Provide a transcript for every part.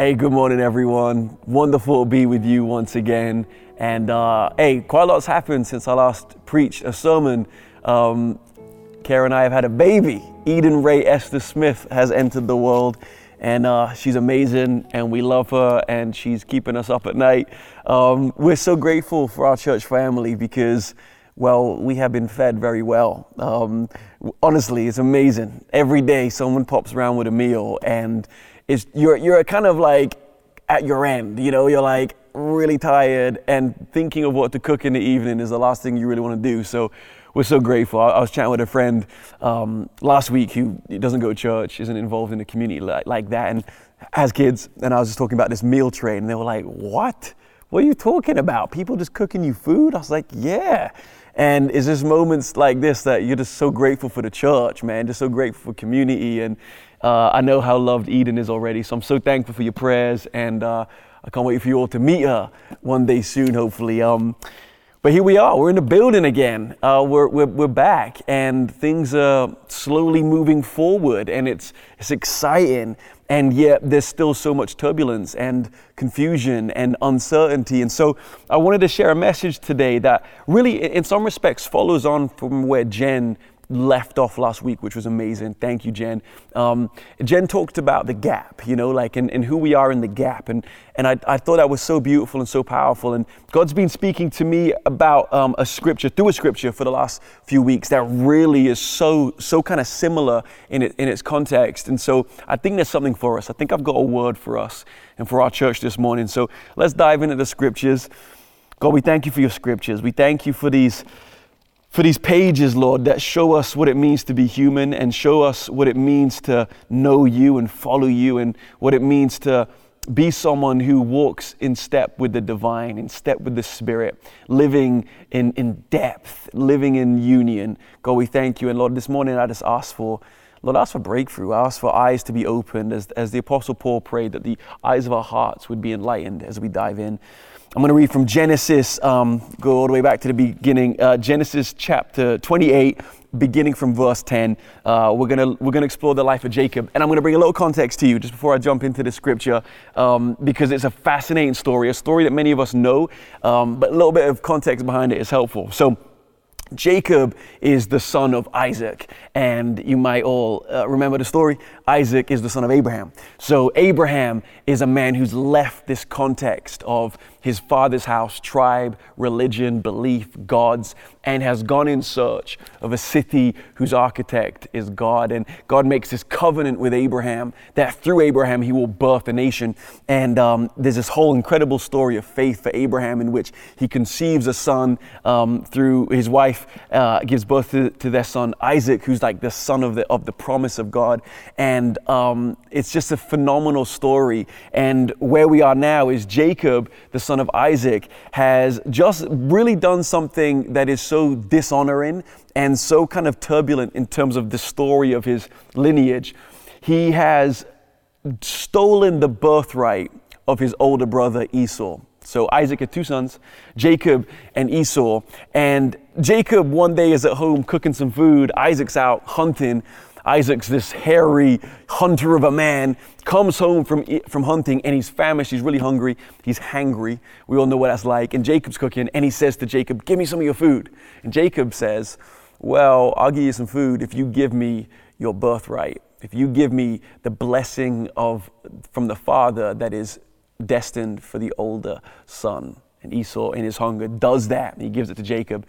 Hey, good morning, everyone. Wonderful to be with you once again. And uh, hey, quite a lot's happened since I last preached a sermon. Um, Kara and I have had a baby. Eden Ray Esther Smith has entered the world, and uh, she's amazing, and we love her, and she's keeping us up at night. Um, we're so grateful for our church family because well, we have been fed very well. Um, honestly, it's amazing. Every day, someone pops around with a meal, and you're, you're kind of like at your end. You know, you're like really tired, and thinking of what to cook in the evening is the last thing you really want to do. So, we're so grateful. I, was chatting with a friend um, last week who doesn't go to church, isn't involved in a community like, like that, and has kids. And I was just talking about this meal train, and they were like, "What? What are you talking about? People just cooking you food?" I was like, "Yeah." And it's just moments like this that you're just so grateful for the church, man. Just so grateful for community. And uh, I know how loved Eden is already. So I'm so thankful for your prayers. And uh, I can't wait for you all to meet her one day soon, hopefully. Um, but here we are. We're in the building again. Uh, we're, we're, we're back, and things are slowly moving forward, and it's, it's exciting and yet there's still so much turbulence and confusion and uncertainty. And so I wanted to share a message today that really, in some respects, follows on from where Jen left off last week, which was amazing. Thank you, Jen. Um, Jen talked about the gap, you know, like, and, and who we are in the gap. And, and I, I thought that was so beautiful and so powerful. And God's been speaking to me about um, a scripture, through a scripture for the last few weeks that really is so, so kind of similar in, it, in its context. And so I think there's something for us. I think I've got a word for us and for our church this morning. So let's dive into the scriptures. God, we thank you for your scriptures. We thank you for these for these pages, Lord, that show us what it means to be human and show us what it means to know you and follow you and what it means to be someone who walks in step with the divine, in step with the Spirit, living in, in depth, living in union. God, we thank you. And Lord, this morning I just ask for, Lord, ask for breakthrough. Ask for eyes to be opened as, as the Apostle Paul prayed that the eyes of our hearts would be enlightened as we dive in. I'm going to read from Genesis, um, go all the way back to the beginning, uh, Genesis chapter 28, beginning from verse 10. Uh, we're going we're gonna explore the life of Jacob. And I'm going to bring a little context to you just before I jump into the scripture, um, because it's a fascinating story, a story that many of us know, um, but a little bit of context behind it is helpful. So, Jacob is the son of Isaac, and you might all uh, remember the story. Isaac is the son of Abraham. So, Abraham is a man who's left this context of his father's house, tribe, religion, belief, gods, and has gone in search of a city whose architect is God. And God makes this covenant with Abraham that through Abraham he will birth a nation. And um, there's this whole incredible story of faith for Abraham in which he conceives a son um, through his wife, uh, gives birth to, to, their son Isaac, who's like the son of the, of the promise of God. And um, it's just a phenomenal story. And where we are now is Jacob, the son of Isaac, has just really done something that is so dishonoring and so kind of turbulent in terms of the story of his lineage. He has stolen the birthright of his older brother Esau. So Isaac had two sons, Jacob and Esau. And Jacob one day is at home cooking some food. Isaac's out hunting. Isaac's this hairy hunter of a man, comes home from, from hunting and he's famished, he's really hungry, he's hangry. We all know what that's like. And Jacob's cooking and he says to Jacob, Give me some of your food. And Jacob says, Well, I'll give you some food if you give me your birthright, if you give me the blessing of, from the father that is destined for the older son. And Esau, in his hunger, does that. He gives it to Jacob.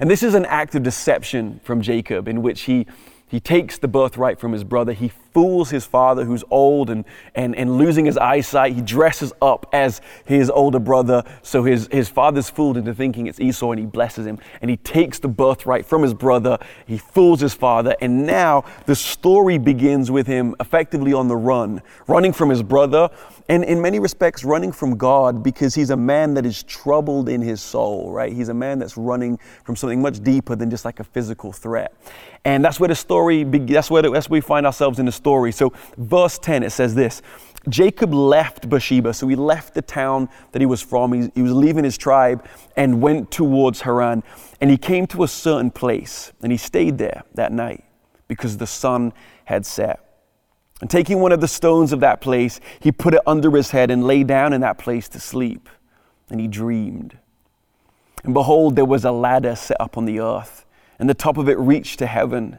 And this is an act of deception from Jacob in which he he takes the birthright from his brother. He fools his father, who's old and, and, and losing his eyesight. He dresses up as his older brother. So his, his father's fooled into thinking it's Esau and he blesses him. And he takes the birthright from his brother. He fools his father. And now the story begins with him effectively on the run, running from his brother and in many respects running from God because he's a man that is troubled in his soul, right? He's a man that's running from something much deeper than just like a physical threat. And that's where the story, that's where, that's where we find ourselves in the story. So, verse 10, it says this Jacob left Beersheba, so he left the town that he was from. He, he was leaving his tribe and went towards Haran. And he came to a certain place and he stayed there that night because the sun had set. And taking one of the stones of that place, he put it under his head and lay down in that place to sleep. And he dreamed. And behold, there was a ladder set up on the earth, and the top of it reached to heaven.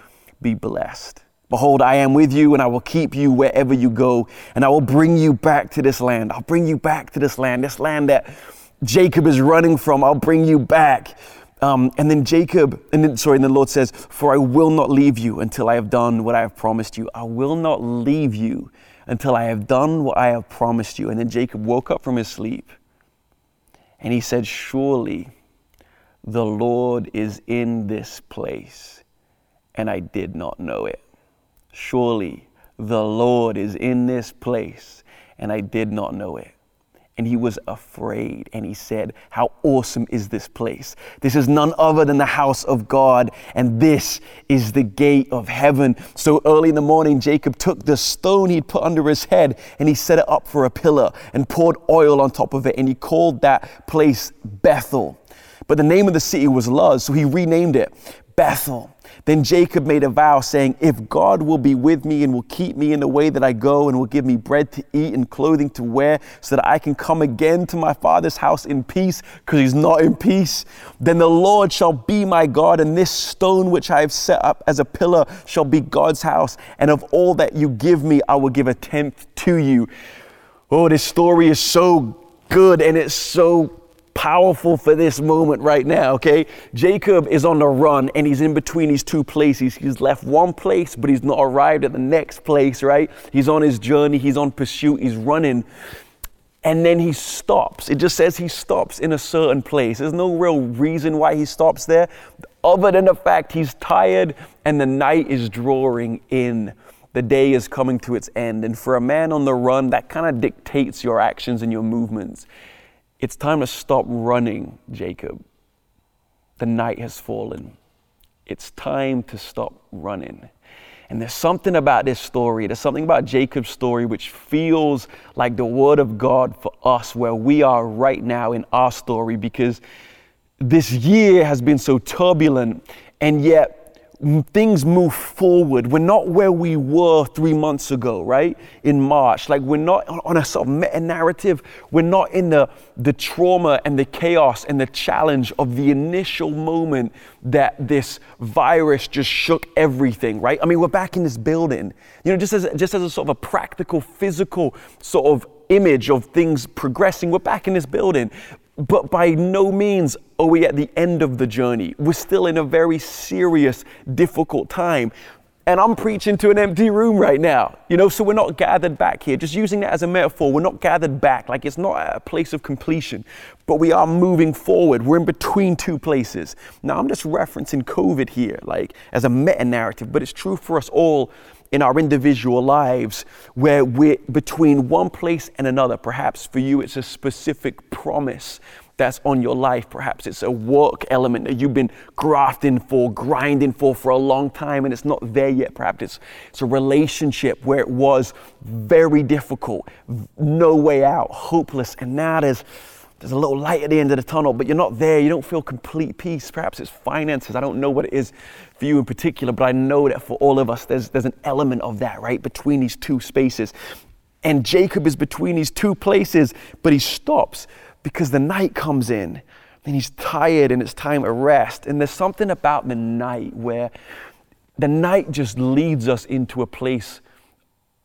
be blessed. Behold, I am with you, and I will keep you wherever you go, and I will bring you back to this land. I'll bring you back to this land, this land that Jacob is running from. I'll bring you back. Um, and then Jacob, and then, sorry, and the Lord says, For I will not leave you until I have done what I have promised you. I will not leave you until I have done what I have promised you. And then Jacob woke up from his sleep and he said, Surely the Lord is in this place, and I did not know it. Surely the Lord is in this place, and I did not know it and he was afraid. And he said, How awesome is this place? This is none other than the house of God, and this is the gate of heaven. So early in the morning, Jacob took the stone he'd put under his head and he set it up for a pillar and poured oil on top of it, and he called that place Bethel. But the name of the city was Luz, so he renamed it Bethel. Then Jacob made a vow saying, If God will be with me and will keep me in the way that I go and will give me bread to eat and clothing to wear so that I can come again to my father's house in peace, because he's not in peace, then the Lord shall be my God, and this stone which I have set up as a pillar shall be God's house. And of all that you give me, I will give a tenth to you. Oh, this story is so good and it's so powerful for this moment right now, okay? Jacob is on the run and he's in between these two places. He's left one place, but he's not arrived at the next place, right? He's on his journey, he's on pursuit, he's running. And then he stops. It just says he stops in a certain place. There's no real reason why he stops there, other than the fact he's tired and the night is drawing in. The day is coming to its end. And for a man on the run, that kind of dictates your actions and your movements. It's time to stop running, Jacob. The night has fallen. It's time to stop running. And there's something about this story, there's something about Jacob's story which feels like the word of God for us where we are right now in our story because this year has been so turbulent and yet things move forward. We're not where we were three months ago, right? In March. Like we're not on a sort of meta narrative. We're not in the, the trauma and the chaos and the challenge of the initial moment that this virus just shook everything, right? I mean, we're back in this building. You know, just as, just as a sort of a practical, physical sort of image of things progressing, we're back in this building. But by no means are we at the end of the journey. We're still in a very serious, difficult time. And I'm preaching to an empty room right now, you know, so we're not gathered back here. Just using that as a metaphor, we're not gathered back, like it's not a place of completion, but we are moving forward. We're in between two places. Now, I'm just referencing COVID here, like as a meta narrative, but it's true for us all in our individual lives where we're between one place and another. Perhaps for you, it's a specific promise that's on your life. Perhaps it's a work element that you've been grafting for, grinding for for a long time, and it's not there yet. Perhaps it's, it's a relationship where it was very difficult, no way out, hopeless, and now there's there's a little light at the end of the tunnel, but you're not there. You don't feel complete peace. Perhaps it's finances. I don't know what it is for you in particular, but I know that for all of us, there's, there's an element of that, right? Between these two spaces. And Jacob is between these two places, but he stops because the night comes in and he's tired and it's time to rest. And there's something about the night where the night just leads us into a place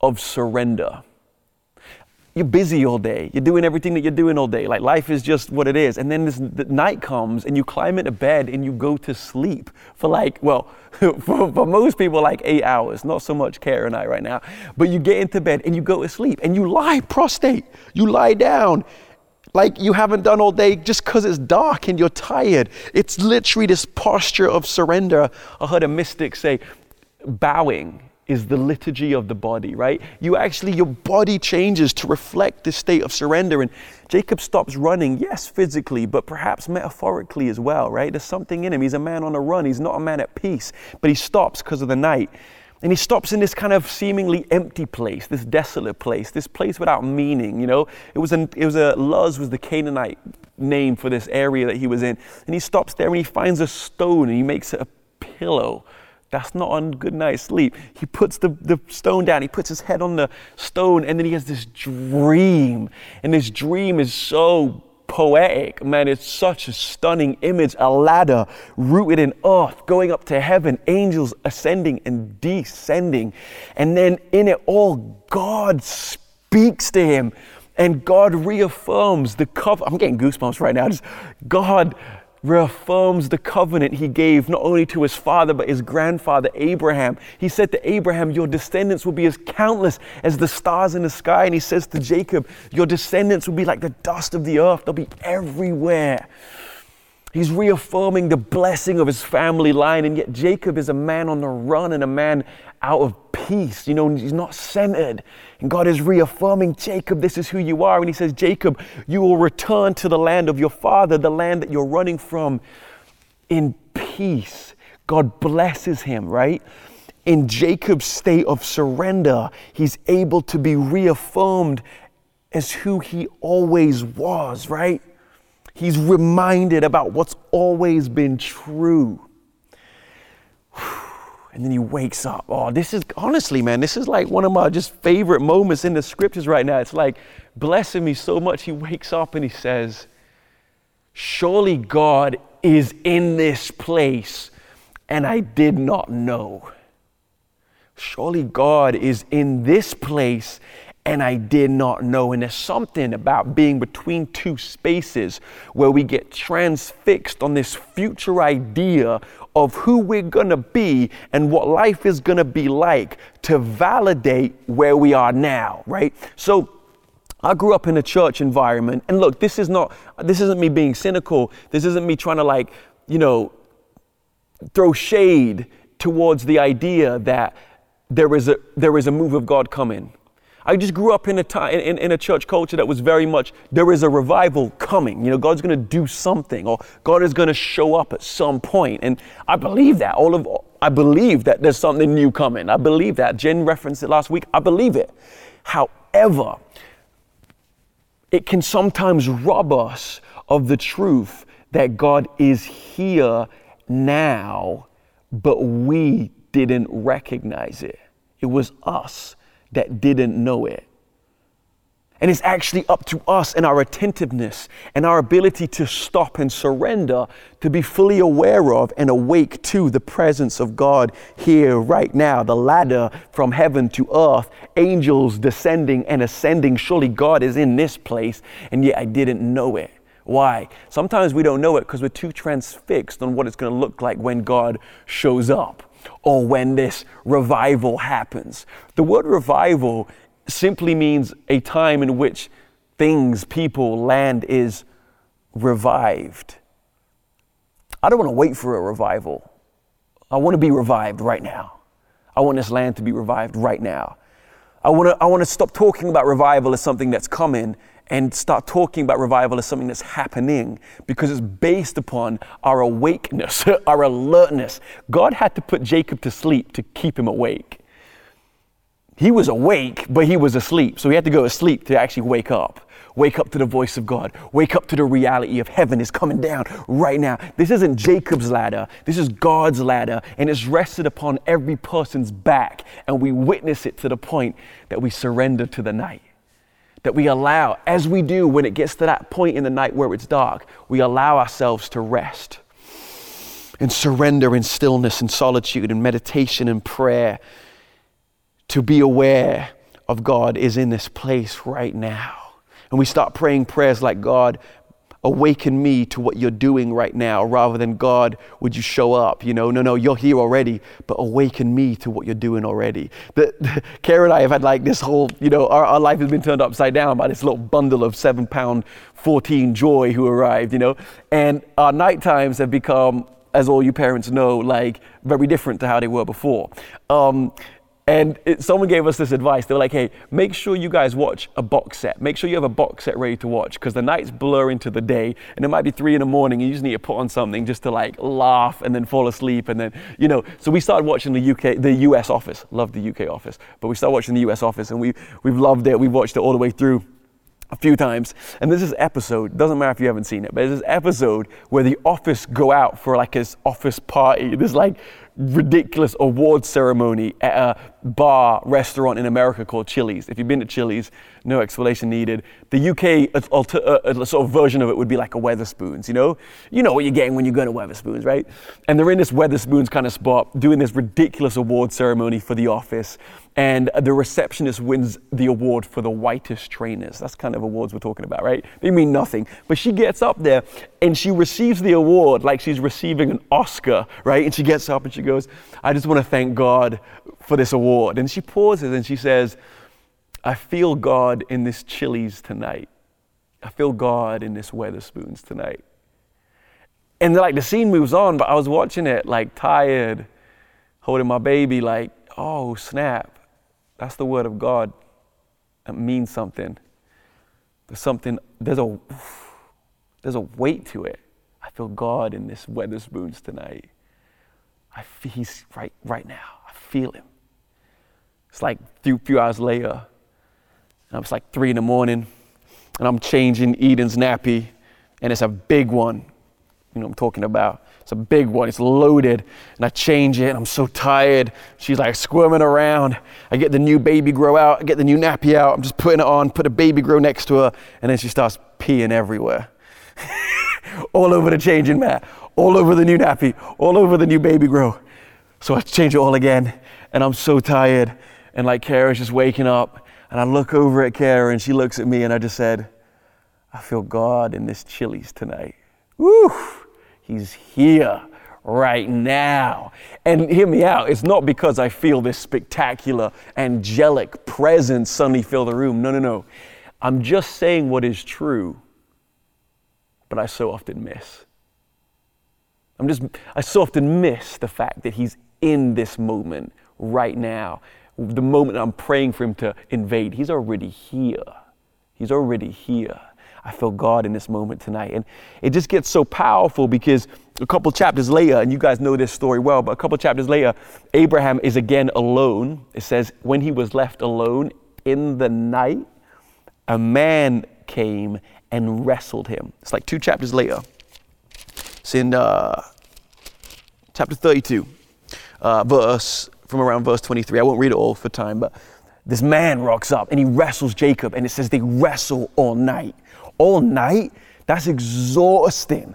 of surrender you're busy all day. You're doing everything that you're doing all day. Like life is just what it is. And then this the night comes and you climb into bed and you go to sleep for like, well, for, for most people, like eight hours. Not so much Kara and I right now. But you get into bed and you go to sleep and you lie prostrate. You lie down like you haven't done all day just because it's dark and you're tired. It's literally this posture of surrender. I heard a mystic say, bowing is the liturgy of the body, right? You actually, your body changes to reflect this state of surrender. And Jacob stops running, yes, physically, but perhaps metaphorically as well, right? There's something in him. He's a man on a run, he's not a man at peace, but he stops because of the night. And he stops in this kind of seemingly empty place, this desolate place, this place without meaning. You know, it was an, it was a Luz was the Canaanite name for this area that he was in, and he stops there and he finds a stone and he makes it a pillow that's not a good night's sleep. He puts the, the stone down, he puts his head on the stone, and then he has this dream. And this dream is so poetic, man. It's such a stunning image. A ladder rooted in earth, going up to heaven, angels ascending and descending. And then in it all, God speaks to him and God reaffirms the covenant. I'm getting goosebumps right now. Just God reaffirms the covenant he gave not only to his father, but his grandfather Abraham. He said to Abraham, Your descendants will be as countless as the stars in the sky. And he says to Jacob, Your descendants will be like the dust of the earth, they'll be everywhere. He's reaffirming the blessing of his family line, and yet Jacob is a man on the run and a man out of peace. You know, he's not centered. And God is reaffirming, Jacob, this is who you are. And he says, Jacob, you will return to the land of your father, the land that you're running from, in peace. God blesses him, right? In Jacob's state of surrender, he's able to be reaffirmed as who he always was, right? He's reminded about what's always been true. And then he wakes up. Oh, this is honestly, man, this is like one of my just favorite moments in the scriptures right now. It's like blessing me so much. He wakes up and he says, Surely God is in this place, and I did not know. Surely God is in this place, and I did not know. And there's something about being between two spaces where we get transfixed on this future idea of who we're going to be and what life is going to be like to validate where we are now, right? So, I grew up in a church environment, and look, this is not, this isn't me being cynical. This isn't me trying to, like, you know, throw shade towards the idea that there is a, there is a move of God coming. I just grew up in a time in, in a church culture that was very much there is a revival coming. You know, God's going to do something, or God is going to show up at some point, and I believe that. All of I believe that there's something new coming. I believe that. Jen referenced it last week. I believe it. However, it can sometimes rob us of the truth that God is here now, but we didn't recognize it. It was us that didn't know it. And it's actually up to us and our attentiveness and our ability to stop and surrender to be fully aware of and awake to the presence of God here right now. The ladder from heaven to earth, angels descending and ascending. Surely God is in this place, and yet I didn't know it. Why? Sometimes we don't know it because we're too transfixed on what it's going to look like when God shows up or when this revival happens. The word revival simply means a time in which things, people, land is revived. I don't want to wait for a revival. I want to be revived right now. I want this land to be revived right now. I want to, I want to stop talking about revival as something that's coming and start talking about revival as something that's happening because it's based upon our awakeness, our alertness. God had to put Jacob to sleep to keep him awake. He was awake, but he was asleep. So he had to go to sleep to actually wake up. Wake up to the voice of God. Wake up to the reality of heaven is coming down right now. This isn't Jacob's ladder. This is God's ladder, and it's rested upon every person's back. And we witness it to the point that we surrender to the night that we allow, as we do when it gets to that point in the night where it's dark, we allow ourselves to rest and surrender in stillness and solitude and meditation and prayer to be aware of God is in this place right now. And we start praying prayers like, God, awaken me to what you're doing right now rather than God, would you show up? You know, no, no, you're here already, but awaken me to what you're doing already. The, the, and I have had like this whole, you know, our, our life has been turned upside down by this little bundle of seven pound 14 joy who arrived, you know, and our night times have become, as all you parents know, like very different to how they were before. Um, And it, someone gave us this advice. They were like, hey, make sure you guys watch a box set. Make sure you have a box set ready to watch because the nights blur into the day and it might be three in the morning and you just need to put on something just to like laugh and then fall asleep. And then, you know, so we started watching the UK, the US office. Love the UK office. But we started watching the US office and we, we've loved it. We've watched it all the way through a few times. And there's this episode, doesn't matter if you haven't seen it, but there's this episode where the office go out for like this office party. This like ridiculous award ceremony at a bar restaurant in America called Chili's. If you've been to Chili's, no explanation needed. The UK alter, uh, sort of version of it would be like a Wetherspoons, you know? You know what you're getting when you go to Wetherspoons, right? And they're in this Wetherspoons kind of spot doing this ridiculous award ceremony for the office and the receptionist wins the award for the whitest trainers. That's kind of awards we're talking about, right? They mean nothing. But she gets up there and she receives the award like she's receiving an Oscar, right? And she gets up and she goes, I just want to thank God for this award. And she pauses and she says, I feel God in this Chili's tonight. I feel God in this Wetherspoons tonight. And like the scene moves on, but I was watching it like tired, holding my baby, like, oh snap that's the word of God. It means something. There's something, there's a, there's a weight to it. I feel God in this Wetherspoons tonight. I feel he's right, right now. I feel him. It's like a few, few hours later, and it's like three in the morning, and I'm changing Eden's nappy, and it's a big one. You know I'm talking about. It's a big one. It's loaded. And I change it. And I'm so tired. She's like squirming around. I get the new baby grow out. I get the new nappy out. I'm just putting it on, put a baby grow next to her. And then she starts peeing everywhere. all over the changing mat, all over the new nappy, all over the new baby grow. So I change it all again. And I'm so tired. And like Kara's just waking up. And I look over at Kara and she looks at me and I just said, I feel God in this Chili's tonight. Woo! He's here right now. And hear me out, it's not because I feel this spectacular, angelic presence suddenly fill the room. No, no, no. I'm just saying what is true, but I so often miss. I'm just, I so often miss the fact that He's in this moment right now. The moment I'm praying for Him to invade, He's already here. He's already here. I feel God in this moment tonight. And it just gets so powerful because a couple chapters later, and you guys know this story well, but a couple chapters later, Abraham is again alone. It says, when he was left alone in the night, a man came and wrestled him. It's like two chapters later. It's in uh, chapter 32, uh, verse from around verse 23. I won't read it all for time, but this man rocks up and he wrestles Jacob, and it says they wrestle all night all night, that's exhausting.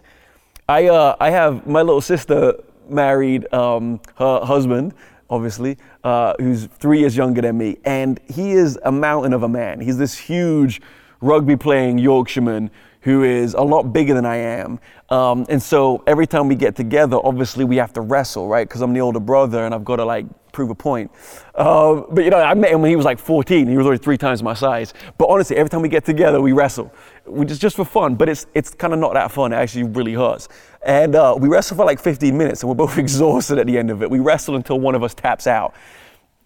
I, uh, I have my little sister married um, her husband, obviously, uh, who's three years younger than me, and he is a mountain of a man. He's this huge rugby playing Yorkshireman who is a lot bigger than I am. Um, and so every time we get together, obviously we have to wrestle, right? Because I'm the older brother and I've got to like prove a point. Uh, but you know, I met him when he was like 14. He was already three times my size. But honestly, every time we get together, we wrestle. We just just for fun. But it's it's kind of not that fun. It actually really hurts. And uh, we wrestle for like 15 minutes, and we're both exhausted at the end of it. We wrestle until one of us taps out,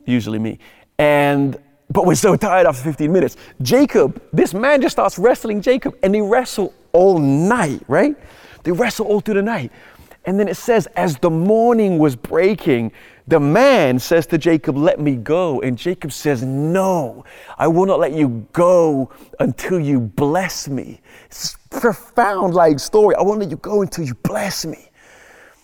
usually me. And but we're so tired after 15 minutes. Jacob, this man just starts wrestling Jacob, and they wrestle all night, right? They wrestle all through the night. And then it says, as the morning was breaking, the man says to Jacob, Let me go. And Jacob says, No, I will not let you go until you bless me. It's a profound like story. I won't let you go until you bless me.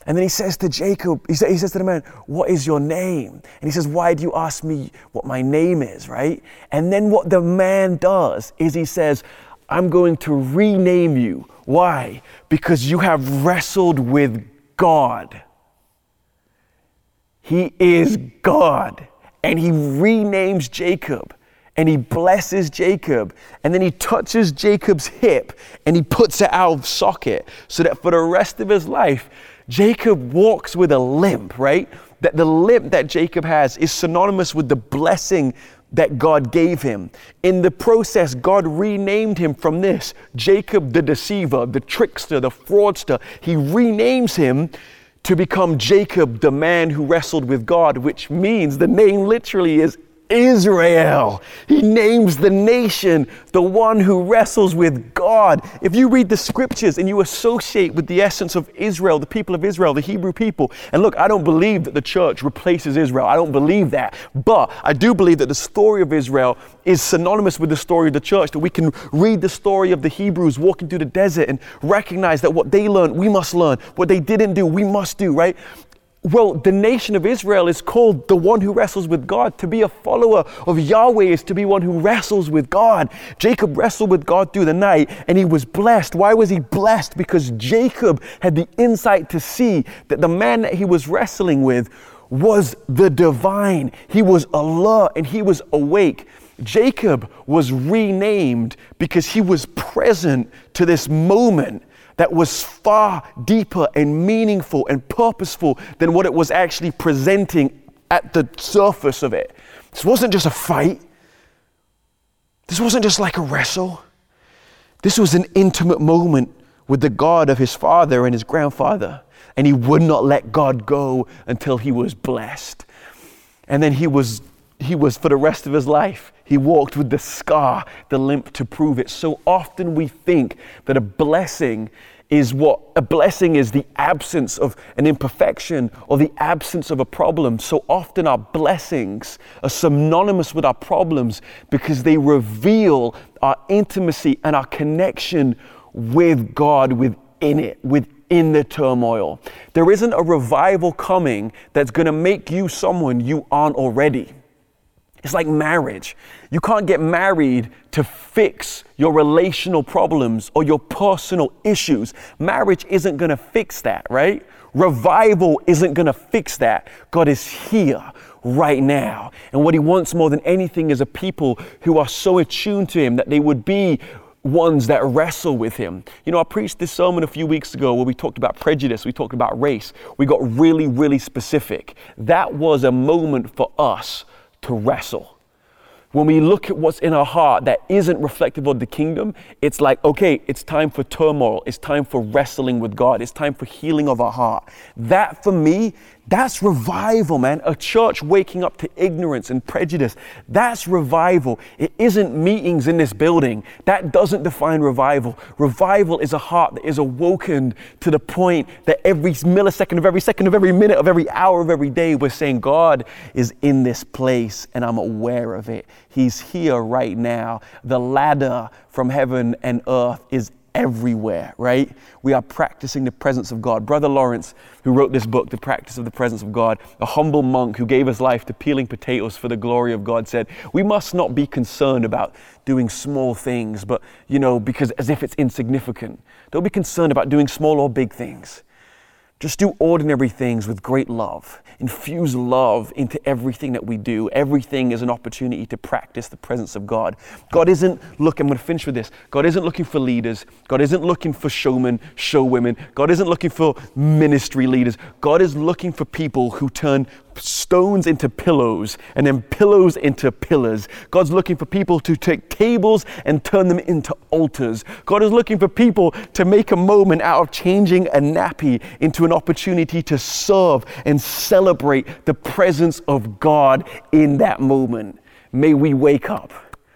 And then he says to Jacob, he, he says to the man, What is your name? And he says, Why do you ask me what my name is, right? And then what the man does is he says, I'm going to rename you. Why? Because you have wrestled with God. He is God. And he renames Jacob and he blesses Jacob. And then he touches Jacob's hip and he puts it out of socket so that for the rest of his life, Jacob walks with a limp, right? That the limp that Jacob has is synonymous with the blessing that God gave him. In the process, God renamed him from this Jacob the deceiver, the trickster, the fraudster. He renames him to become Jacob, the man who wrestled with God, which means the name literally is Israel. He names the nation the one who wrestles with God. If you read the scriptures and you associate with the essence of Israel, the people of Israel, the Hebrew people, and look, I don't believe that the church replaces Israel. I don't believe that. But I do believe that the story of Israel is synonymous with the story of the church, that we can read the story of the Hebrews walking through the desert and recognize that what they learned, we must learn. What they didn't do, we must do, right? Well, the nation of Israel is called the one who wrestles with God. To be a follower of Yahweh is to be one who wrestles with God. Jacob wrestled with God through the night and he was blessed. Why was he blessed? Because Jacob had the insight to see that the man that he was wrestling with was the divine. He was alert and he was awake. Jacob was renamed because he was present to this moment that was far deeper and meaningful and purposeful than what it was actually presenting at the surface of it. This wasn't just a fight, this wasn't just like a wrestle. This was an intimate moment with the God of his father and his grandfather. And he would not let God go until he was blessed. And then he was, he was for the rest of his life, he walked with the scar, the limp to prove it. So often we think that a blessing is what a blessing is the absence of an imperfection or the absence of a problem. So often our blessings are synonymous with our problems because they reveal our intimacy and our connection with God within it, within the turmoil. There isn't a revival coming that's going to make you someone you aren't already. It's like marriage. You can't get married to fix your relational problems or your personal issues. Marriage isn't going to fix that, right? Revival isn't going to fix that. God is here right now. And what He wants more than anything is a people who are so attuned to Him that they would be ones that wrestle with him. You know, I preached this sermon a few weeks ago where we talked about prejudice, we talked about race, we got really, really specific. That was a moment for us to wrestle. When we look at what's in our heart that isn't reflective of the kingdom, it's like, okay, it's time for turmoil. It's time for wrestling with God. It's time for healing of our heart. That for me that's revival, man. A church waking up to ignorance and prejudice. That's revival. It isn't meetings in this building. That doesn't define revival. Revival is a heart that is awoken to the point that every millisecond of every second of every minute of every hour of every day, we're saying, God is in this place and I'm aware of it. He's here right now. The ladder from heaven and earth is everywhere, right? We are practicing the presence of God. Brother Lawrence, who wrote this book, The Practice of the Presence of God, a humble monk who gave his life to peeling potatoes for the glory of God, said, We must not be concerned about doing small things, but, you know, because as if it's insignificant. Don't be concerned about doing small or big things. Just do ordinary things with great love. Infuse love into everything that we do. Everything is an opportunity to practice the presence of God. God isn't looking, I'm going to finish with this. God isn't looking for leaders. God isn't looking for showmen, show women. God isn't looking for ministry leaders. God is looking for people who turn stones into pillows and then pillows into pillars. God's looking for people to take tables and turn them into altars. God is looking for people to make a moment out of changing a nappy into an opportunity to serve and celebrate the presence of God in that moment. May we wake up.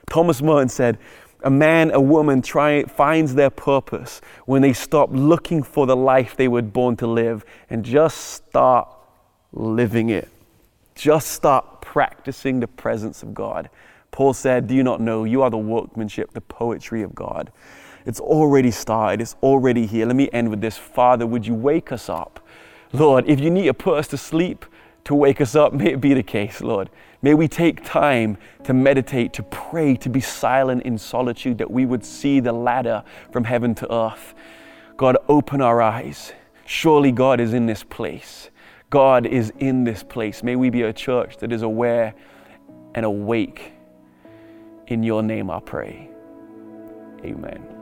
Thomas Merton said, a man, a woman try, finds their purpose when they stop looking for the life they were born to live and just start living it. Just start practicing the presence of God. Paul said, Do you not know you are the workmanship, the poetry of God? It's already started, it's already here. Let me end with this. Father, would you wake us up? Lord, if you need to put us to sleep to wake us up, may it be the case, Lord. May we take time to meditate, to pray, to be silent in solitude, that we would see the ladder from heaven to earth. God, open our eyes. Surely God is in this place. God is in this place. May we be a church that is aware and awake. In your name I pray. Amen.